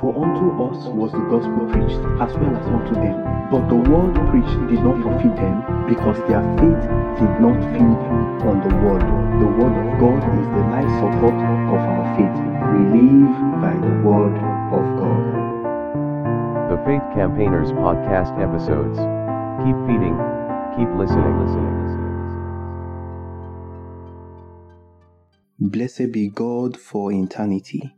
For unto us was the gospel preached, as well as unto them. But the word preached did not profit them, because their faith did not feed on the word. The word of God is the life support of our faith. We live by the word of God. The Faith Campaigners podcast episodes. Keep feeding, keep listening, listening. Blessed be God for eternity.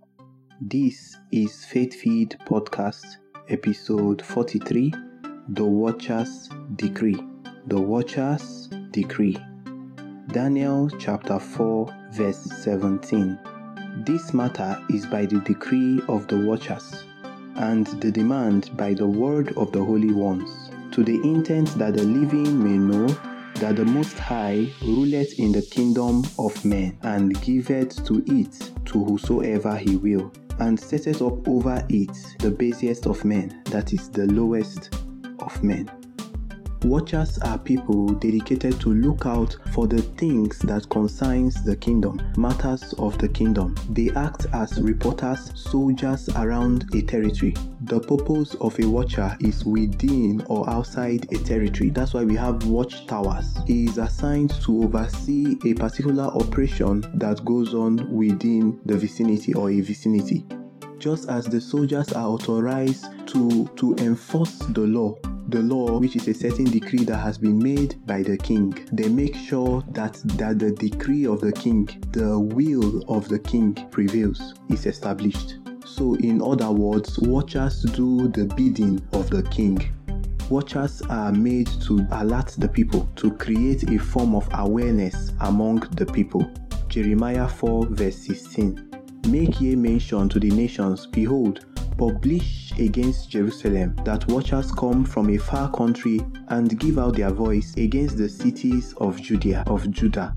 This is Faith Feed Podcast, episode 43 The Watcher's Decree. The Watcher's Decree. Daniel chapter 4, verse 17. This matter is by the decree of the Watchers, and the demand by the word of the Holy Ones, to the intent that the living may know that the Most High ruleth in the kingdom of men, and giveth to it to whosoever he will, and setteth up over it the basiest of men, that is the lowest of men. Watchers are people dedicated to look out for the things that concerns the kingdom, matters of the kingdom. They act as reporters, soldiers around a territory. The purpose of a watcher is within or outside a territory. That's why we have watchtowers. He is assigned to oversee a particular operation that goes on within the vicinity or a vicinity. Just as the soldiers are authorized to, to enforce the law the law, which is a certain decree that has been made by the king. They make sure that, that the decree of the king, the will of the king prevails, is established. So, in other words, watchers do the bidding of the king. Watchers are made to alert the people, to create a form of awareness among the people. Jeremiah 4, verse 16. Make ye mention to the nations, behold, publish against Jerusalem that watchers come from a far country and give out their voice against the cities of Judea of Judah.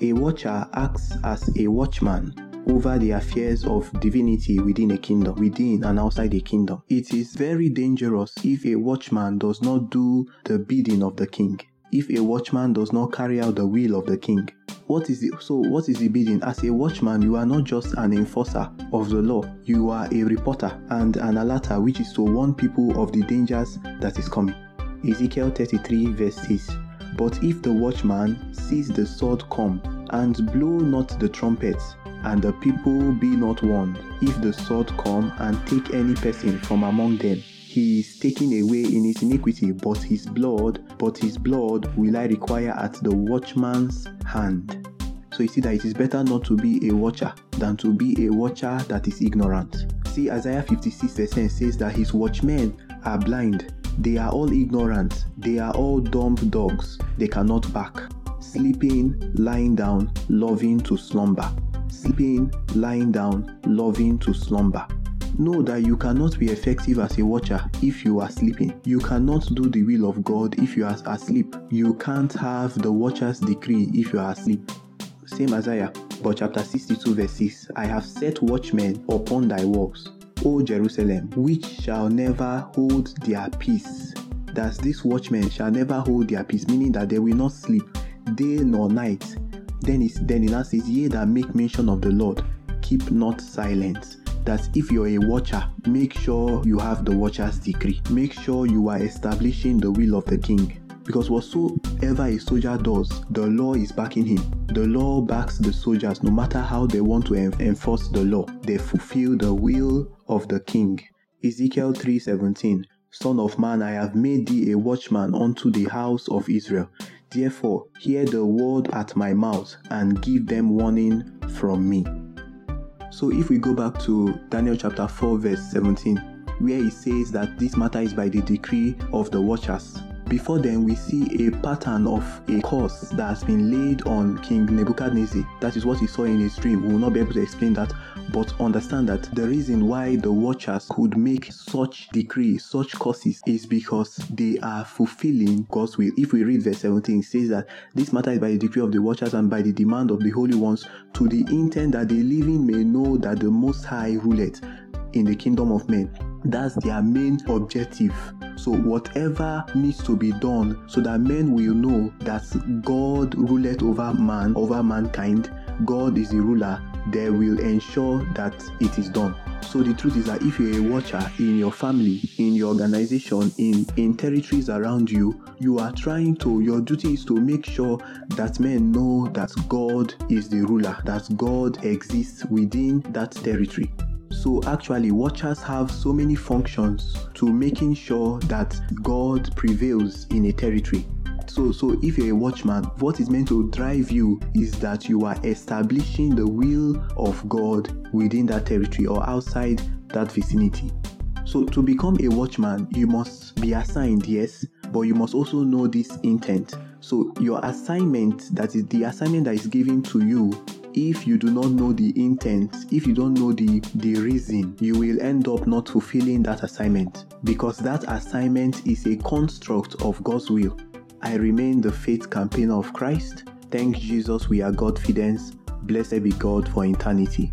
A watcher acts as a watchman over the affairs of divinity within a kingdom, within and outside a kingdom. It is very dangerous if a watchman does not do the bidding of the king. If a watchman does not carry out the will of the king, what is the so what is the bidding? As a watchman, you are not just an enforcer of the law, you are a reporter and an alerter, which is to warn people of the dangers that is coming. Ezekiel 33 verse 6. But if the watchman sees the sword come, and blow not the trumpets, and the people be not warned, if the sword come and take any person from among them, he is taken away in his iniquity, but his blood, but his blood will I require at the watchman's hand. So you see that it is better not to be a watcher than to be a watcher that is ignorant. See, Isaiah 56 verse 10 says that his watchmen are blind. They are all ignorant. They are all dumb dogs. They cannot bark. Sleeping, lying down, loving to slumber. Sleeping, lying down, loving to slumber. Know that you cannot be effective as a watcher if you are sleeping. You cannot do the will of God if you are asleep. You can't have the watcher's decree if you are asleep. Same Isaiah, but chapter 62, verse 6 I have set watchmen upon thy walls, O Jerusalem, which shall never hold their peace. That these watchmen shall never hold their peace, meaning that they will not sleep day nor night. Then, is, then it now says, Ye that make mention of the Lord, keep not silence that if you're a watcher, make sure you have the watcher's decree. Make sure you are establishing the will of the king. Because whatsoever a soldier does, the law is backing him. The law backs the soldiers no matter how they want to enforce the law. They fulfill the will of the king. Ezekiel 3:17 Son of man, I have made thee a watchman unto the house of Israel. Therefore, hear the word at my mouth and give them warning from me. So if we go back to Daniel chapter 4, verse 17, where he says that this matter is by the decree of the watchers. Before then, we see a pattern of a curse that has been laid on King Nebuchadnezzar. That is what he saw in his dream. We will not be able to explain that, but understand that the reason why the watchers could make such decrees, such curses, is because they are fulfilling God's will. If we read verse 17, it says that this matter is by the decree of the watchers and by the demand of the holy ones, to the intent that the living may know that the Most High ruleth in the kingdom of men That's their main objective. So, whatever needs to be done so that men will know that God ruleth over man, over mankind, God is the ruler, they will ensure that it is done. So the truth is that if you're a watcher in your family, in your organization, in, in territories around you, you are trying to, your duty is to make sure that men know that God is the ruler, that God exists within that territory. So actually, watchers have so many functions to making sure that God prevails in a territory. So, so if you're a watchman, what is meant to drive you is that you are establishing the will of God within that territory or outside that vicinity. So, to become a watchman, you must be assigned, yes, but you must also know this intent. So, your assignment, that is the assignment that is given to you, if you do not know the intent, if you don't know the, the reason, you will end up not fulfilling that assignment because that assignment is a construct of God's will. I remain the faith campaigner of Christ. Thank Jesus we are Godfidence. Blessed be God for eternity.